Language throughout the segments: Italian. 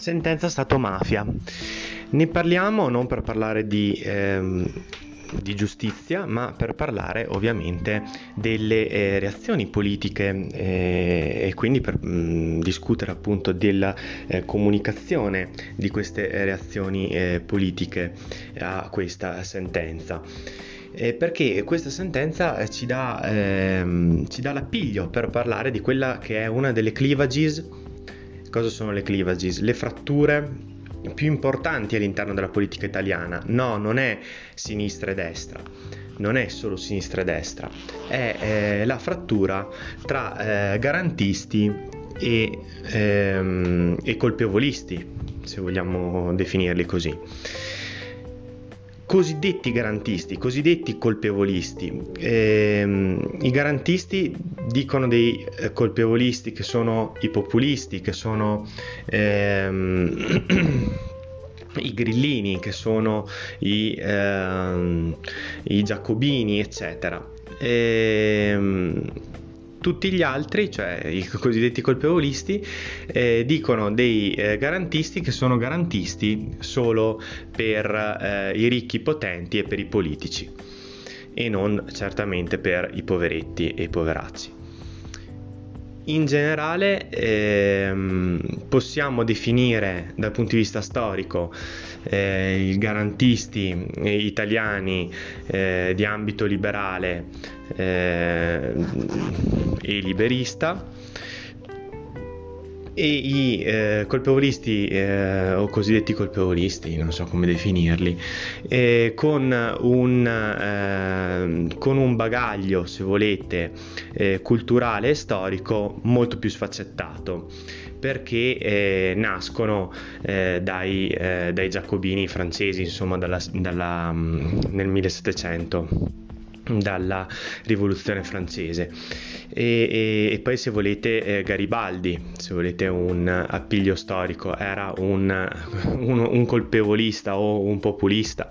Sentenza Stato-mafia. Ne parliamo non per parlare di, ehm, di giustizia, ma per parlare ovviamente delle eh, reazioni politiche eh, e quindi per mh, mm, discutere appunto della eh, comunicazione di queste reazioni eh, politiche a questa sentenza. Eh, perché questa sentenza eh, ci dà, ehm, ci dà l'appiglio per parlare di quella che è una delle cleavages Cosa sono le cleavages? Le fratture più importanti all'interno della politica italiana. No, non è sinistra e destra, non è solo sinistra e destra, è eh, la frattura tra eh, garantisti e, ehm, e colpevolisti, se vogliamo definirli così cosiddetti garantisti, cosiddetti colpevolisti. Eh, I garantisti dicono dei eh, colpevolisti che sono i populisti, che sono ehm, i grillini, che sono i, ehm, i giacobini, eccetera. Ehm, tutti gli altri, cioè i cosiddetti colpevolisti, eh, dicono dei eh, garantisti che sono garantisti solo per eh, i ricchi potenti e per i politici e non certamente per i poveretti e i poveracci. In generale ehm, possiamo definire dal punto di vista storico eh, i garantisti italiani eh, di ambito liberale eh, e liberista e i eh, colpevolisti eh, o cosiddetti colpevolisti, non so come definirli, eh, con, un, ehm, con, un, bagaglio, se volete, eh, culturale e storico molto più sfaccettato perché eh, nascono eh, dai, eh, dai, giacobini francesi, insomma, dalla, dalla, mm, nel 1700 dalla rivoluzione francese. E, e, e, poi se volete eh, Garibaldi se volete un appiglio storico era un, un, un colpevolista o un populista.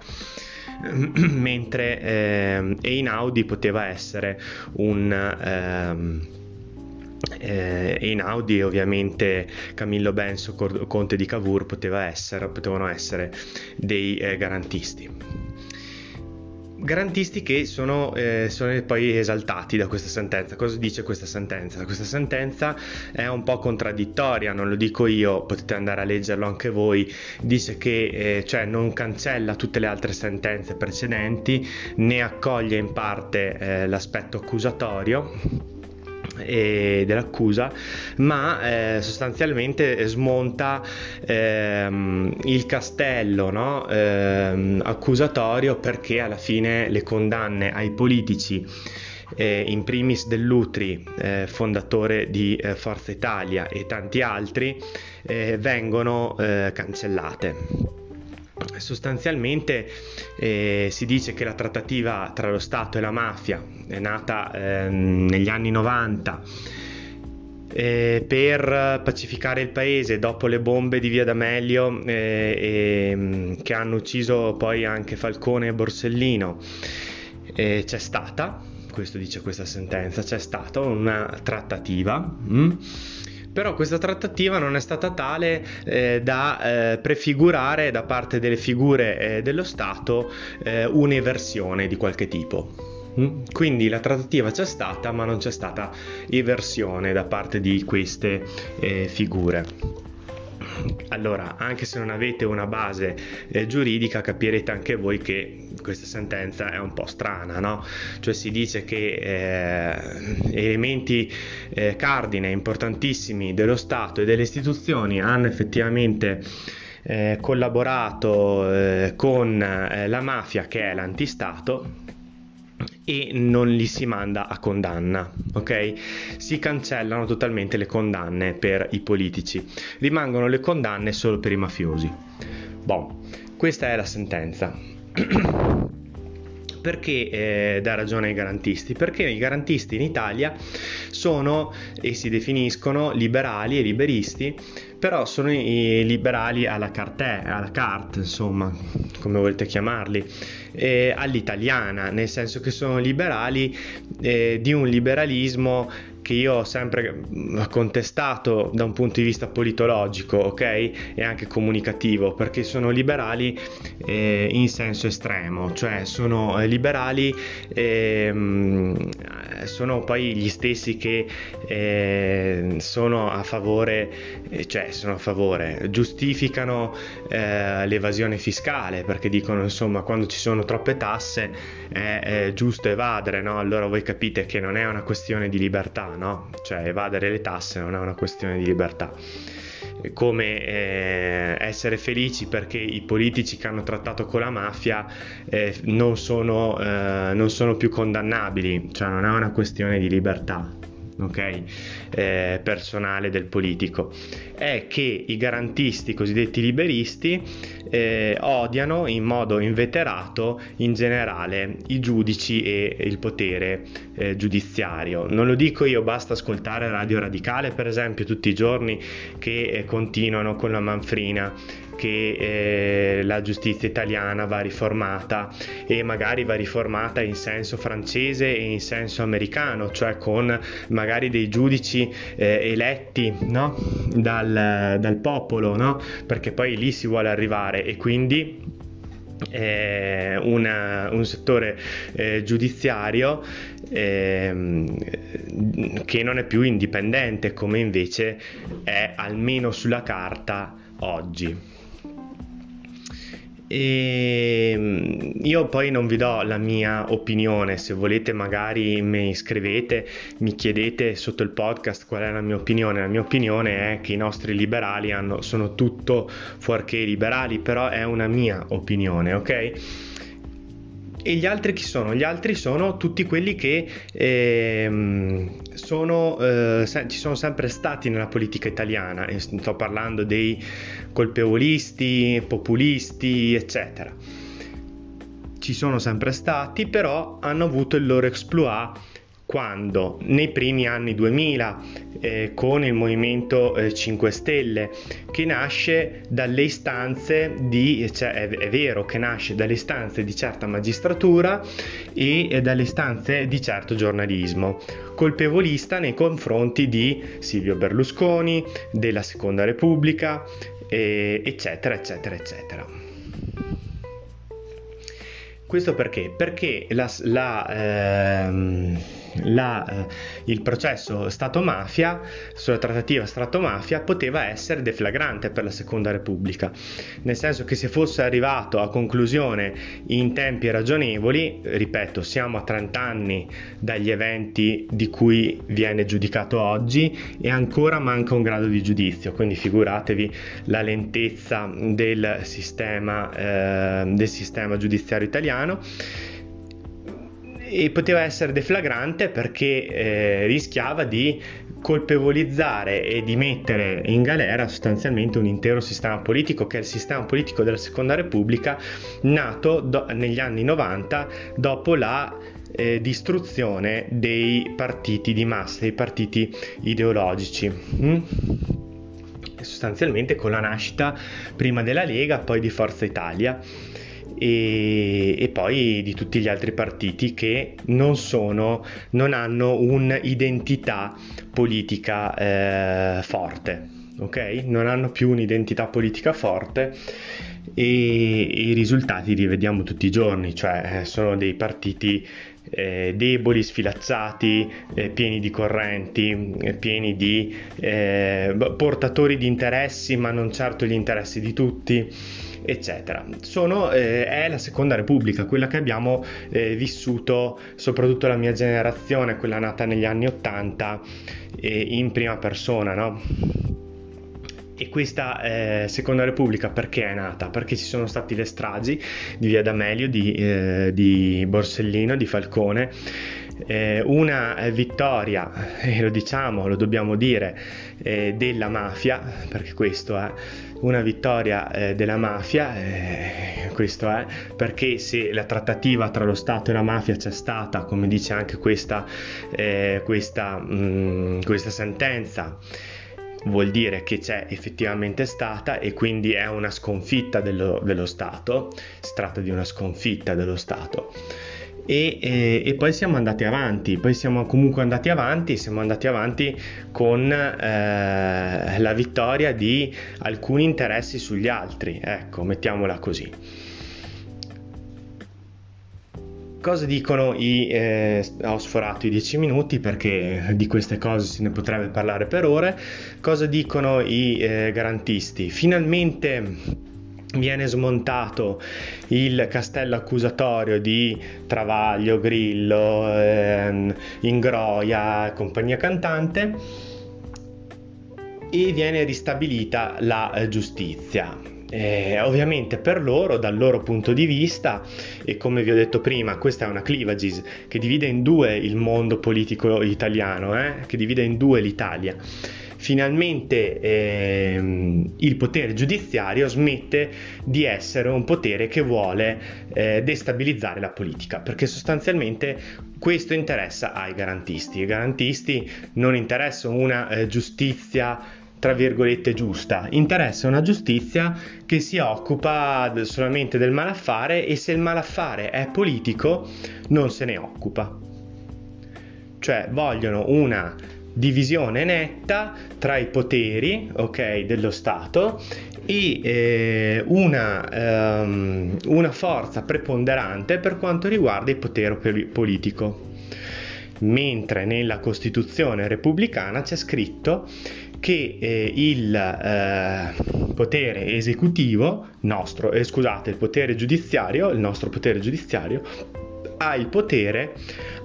Mentre eh, Einaudi poteva essere un ehm, eh, Einaudi ovviamente Camillo Benso, conte di Cavour poteva essere, potevano essere dei eh, garantisti garantisti che sono, eh, sono, poi esaltati da questa sentenza. Cosa dice questa sentenza? Questa sentenza è un po' contraddittoria, non lo dico io, potete andare a leggerlo anche voi. Dice che eh, cioè non cancella tutte le altre sentenze precedenti, ne accoglie in parte eh, l'aspetto accusatorio e dell'accusa, ma eh, sostanzialmente smonta ehm, il castello no? ehm, accusatorio perché alla fine le condanne ai politici eh, in primis Dell'Utri, eh, fondatore di eh, Forza Italia e tanti altri, eh, vengono eh, cancellate sostanzialmente eh, si dice che la trattativa tra lo Stato e la mafia è nata eh, negli anni 90 eh, per pacificare il paese dopo le bombe di Via D'Amelio eh, mm, che hanno ucciso poi anche Falcone e Borsellino. c'è stata, questo dice questa sentenza, c'è stata una trattativa. Mh? Però questa trattativa non è stata tale eh, da eh, prefigurare da parte delle figure eh, dello Stato eh, un'eversione di qualche tipo. Mm? Quindi la trattativa c'è stata, ma non c'è stata eversione da parte di queste eh, figure. Allora, anche se non avete una base eh, giuridica, capirete anche voi che questa sentenza è un po' strana, no? Cioè si dice che eh, elementi eh, cardine importantissimi dello Stato e delle istituzioni hanno effettivamente eh, collaborato eh, con eh, la mafia che è l'antistato e non li si manda a condanna, ok? Si cancellano totalmente le condanne per i politici, rimangono le condanne solo per i mafiosi. Bon, questa è la sentenza. Perché eh, dà ragione ai garantisti? Perché i garantisti in Italia sono e si definiscono liberali e liberisti, però sono i liberali alla carte, alla carte, insomma, come volete chiamarli, eh, all'italiana, nel senso che sono liberali eh, di un liberalismo che io ho sempre contestato da un punto di vista politologico, ok? E anche comunicativo, perché sono liberali eh, in senso estremo, cioè sono liberali, eh, sono poi gli stessi che eh, sono a favore, eh, cioè sono a favore, giustificano eh, l'evasione fiscale, perché dicono insomma quando ci sono troppe tasse è, è giusto evadere, no? Allora voi capite che non è una questione di libertà, no? Cioè evadere le tasse non è una questione di libertà. Come eh, essere felici perché i politici che hanno trattato con la mafia eh, non, sono, eh, non sono più condannabili, cioè non è una questione di libertà okay, eh, personale del politico, è che i garantisti cosiddetti liberisti eh, odiano in modo inveterato in generale i giudici e il potere eh, giudiziario. Non lo dico io, basta ascoltare Radio Radicale per esempio tutti i giorni che eh, continuano con la manfrina che eh, la giustizia italiana va riformata e magari va riformata in senso francese e in senso americano, cioè con magari dei giudici eh, eletti no? dal, dal, popolo, no? perché poi lì si vuole arrivare e quindi eh, una, un settore eh, giudiziario eh, che non è più indipendente come invece è almeno sulla carta oggi. E ehm, io poi non vi do la mia opinione, se volete magari mi scrivete, mi chiedete sotto il podcast qual è la mia opinione. La mia opinione è che i nostri liberali hanno, sono tutto fuorché liberali, però è una mia opinione, ok? E gli altri chi sono? Gli altri sono tutti quelli che eh, sono, eh, ci sono sempre stati nella politica italiana, sto parlando dei colpevolisti, populisti, eccetera. Ci sono sempre stati, però hanno avuto il loro exploit quando nei primi anni 2000 eh, con il movimento eh, 5 Stelle che nasce dalle istanze di cioè è, è, vero che nasce dalle istanze di certa magistratura e, e dalle istanze di certo giornalismo colpevolista nei confronti di Silvio Berlusconi della Seconda Repubblica eh, eccetera eccetera eccetera questo perché? Perché la, la ehm, la, eh, il processo Stato-mafia, sulla trattativa Stato-mafia, poteva essere deflagrante per la Seconda Repubblica, nel senso che se fosse arrivato a conclusione in tempi ragionevoli, ripeto, siamo a 30 anni dagli eventi di cui viene giudicato oggi e ancora manca un grado di giudizio, quindi figuratevi la lentezza del sistema, eh, del sistema giudiziario italiano e poteva essere deflagrante perché eh, rischiava di colpevolizzare e di mettere in galera sostanzialmente un intero sistema politico che è il sistema politico della seconda repubblica nato do- negli anni 90 dopo la eh, distruzione dei partiti di massa, dei partiti ideologici. Mm? Sostanzialmente con la nascita prima della Lega, poi di Forza Italia e, e, poi di tutti gli altri partiti che non sono, non hanno un'identità politica eh, forte, ok? Non hanno più un'identità politica forte e, e i risultati li vediamo tutti i giorni, cioè eh, sono dei partiti eh, deboli, sfilazzati, eh, pieni di correnti, eh, pieni di eh, portatori di interessi, ma non certo gli interessi di tutti eccetera. Sono, eh, è la seconda repubblica, quella che abbiamo eh, vissuto, soprattutto la mia generazione, quella nata negli anni 80, eh, in prima persona, no? E questa eh, seconda repubblica perché è nata? Perché ci sono stati le stragi di Via D'Amelio, di, eh, di Borsellino, di Falcone, eh, una vittoria, e lo diciamo, lo dobbiamo dire, eh, della mafia, perché questo è una vittoria eh, della mafia, eh, questo è perché se la trattativa tra lo Stato e la mafia c'è stata, come dice anche questa, eh, questa, mh, mm, questa sentenza, vuol dire che c'è effettivamente stata e quindi è una sconfitta dello, dello Stato, si tratta di una sconfitta dello Stato. E, e, e, poi siamo andati avanti, poi siamo comunque andati avanti, siamo andati avanti con eh, la vittoria di alcuni interessi sugli altri, ecco, mettiamola così. Cosa dicono i... Eh, ho sforato i 10 minuti perché di queste cose se ne potrebbe parlare per ore. Cosa dicono i eh, garantisti? Finalmente viene smontato il castello accusatorio di Travaglio, Grillo, ehm, Ingroia, compagnia cantante e viene ristabilita la giustizia. Eh, ovviamente per loro, dal loro punto di vista, e come vi ho detto prima, questa è una clivagis che divide in due il mondo politico italiano, eh, che divide in due l'Italia finalmente ehm, il potere giudiziario smette di essere un potere che vuole eh, destabilizzare la politica, perché sostanzialmente questo interessa ai garantisti. I garantisti non interessano una eh, giustizia tra virgolette giusta, interessa una giustizia che si occupa solamente del malaffare e se il malaffare è politico non se ne occupa. Cioè vogliono una divisione netta tra i poteri okay, dello Stato e eh, una, um, una, forza preponderante per quanto riguarda il potere politico. Mentre nella Costituzione repubblicana c'è scritto che eh, il eh, potere esecutivo nostro, eh, scusate, il potere giudiziario, il nostro potere giudiziario ha il potere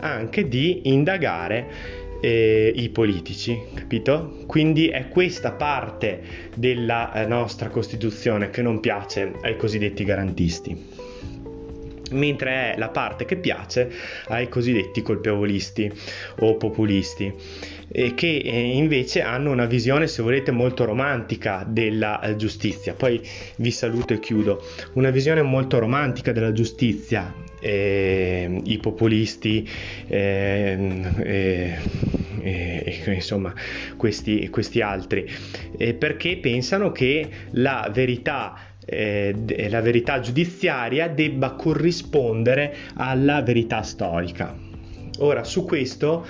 anche di indagare eh, i politici, capito? Quindi è questa parte della eh, nostra Costituzione che non piace ai cosiddetti garantisti mentre è la parte che piace ai cosiddetti colpevolisti o populisti che eh, invece hanno una visione, se volete, molto romantica della eh, giustizia. Poi vi saluto e chiudo. Una visione molto romantica della giustizia. Eh, I populisti, ehm, eh, eh, insomma, questi, questi altri, eh, perché pensano che la verità eh, la verità giudiziaria debba corrispondere alla verità storica. Ora, su questo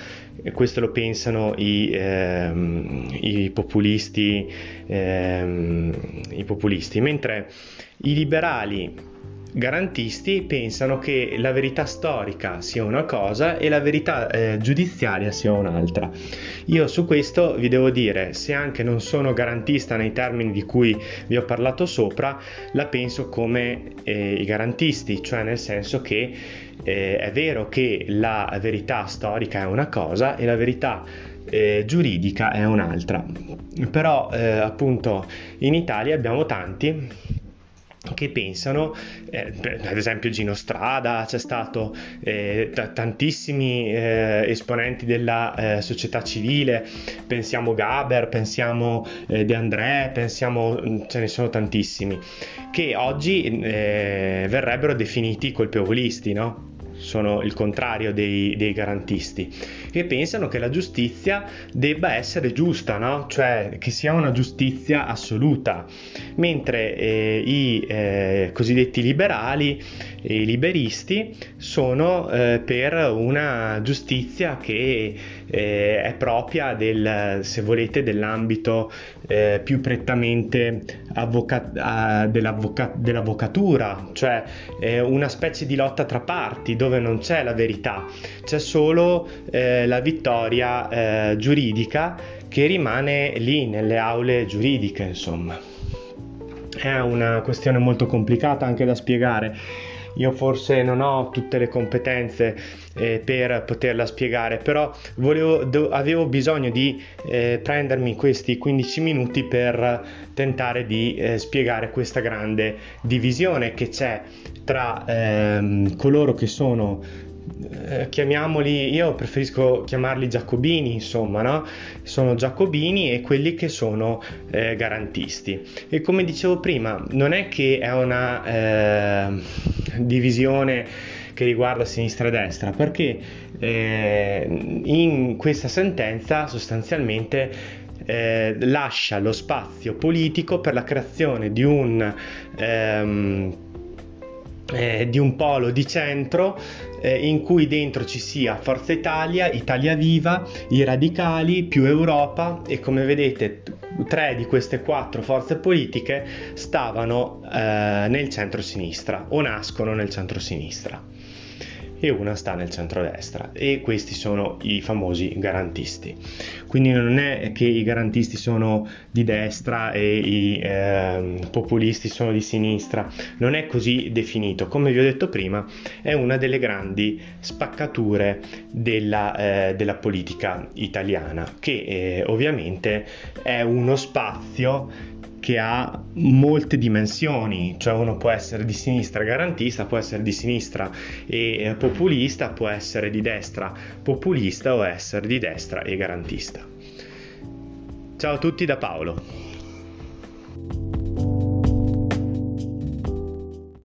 questo lo pensano i, ehm, i, populisti, ehm, i populisti, mentre i liberali garantisti pensano che la verità storica sia una cosa e la verità eh, giudiziaria sia un'altra. Io su questo vi devo dire, se anche non sono garantista nei termini di cui vi ho parlato sopra, la penso come eh, i garantisti, cioè nel senso che eh, è vero che la verità storica è una cosa e la verità eh, giuridica è un'altra. Però eh, appunto in Italia abbiamo tanti che pensano, eh, ad esempio Gino Strada, c'è stato eh, t- tantissimi eh, esponenti della eh, società civile, pensiamo Gaber, pensiamo eh, De André, pensiamo, mm, ce ne sono tantissimi, che oggi eh, verrebbero definiti colpevolisti, no? Sono il contrario dei, dei, garantisti, che pensano che la giustizia debba essere giusta, no? cioè che sia una giustizia assoluta, mentre eh, i eh, cosiddetti liberali i liberisti sono eh, per una giustizia che eh, è propria del, se volete, dell'ambito eh, più prettamente avvoca- dell'avvoca- dell'avvocatura, cioè una specie di lotta tra parti dove non c'è la verità, c'è solo eh, la vittoria eh, giuridica che rimane lì nelle aule giuridiche, insomma. È una questione molto complicata anche da spiegare io forse non ho tutte le competenze eh, per poterla spiegare, però volevo, do, avevo bisogno di eh, prendermi questi 15 minuti per tentare di eh, spiegare questa grande divisione che c'è tra ehm, coloro che sono eh, chiamiamoli, io preferisco chiamarli giacobini, insomma, no? Sono giacobini e quelli che sono eh, garantisti. E come dicevo prima, non è che è una eh, divisione che riguarda sinistra e destra, perché eh, in questa sentenza sostanzialmente eh, lascia lo spazio politico per la creazione di un, ehm, eh, di un polo di centro eh, in cui dentro ci sia Forza Italia, Italia Viva, i radicali, più Europa e come vedete tre di queste quattro forze politiche stavano eh, nel centro-sinistra o nascono nel centro-sinistra e una sta nel centro-destra e questi sono i famosi garantisti. Quindi non è che i garantisti sono di destra e i eh, populisti sono di sinistra, non è così definito. Come vi ho detto prima, è una delle grandi spaccature della, eh, della politica italiana, che eh, ovviamente è uno spazio che ha molte dimensioni, cioè uno può essere di sinistra garantista, può essere di sinistra e eh, populista, può essere di destra populista o essere di destra e garantista. Ciao a tutti da Paolo.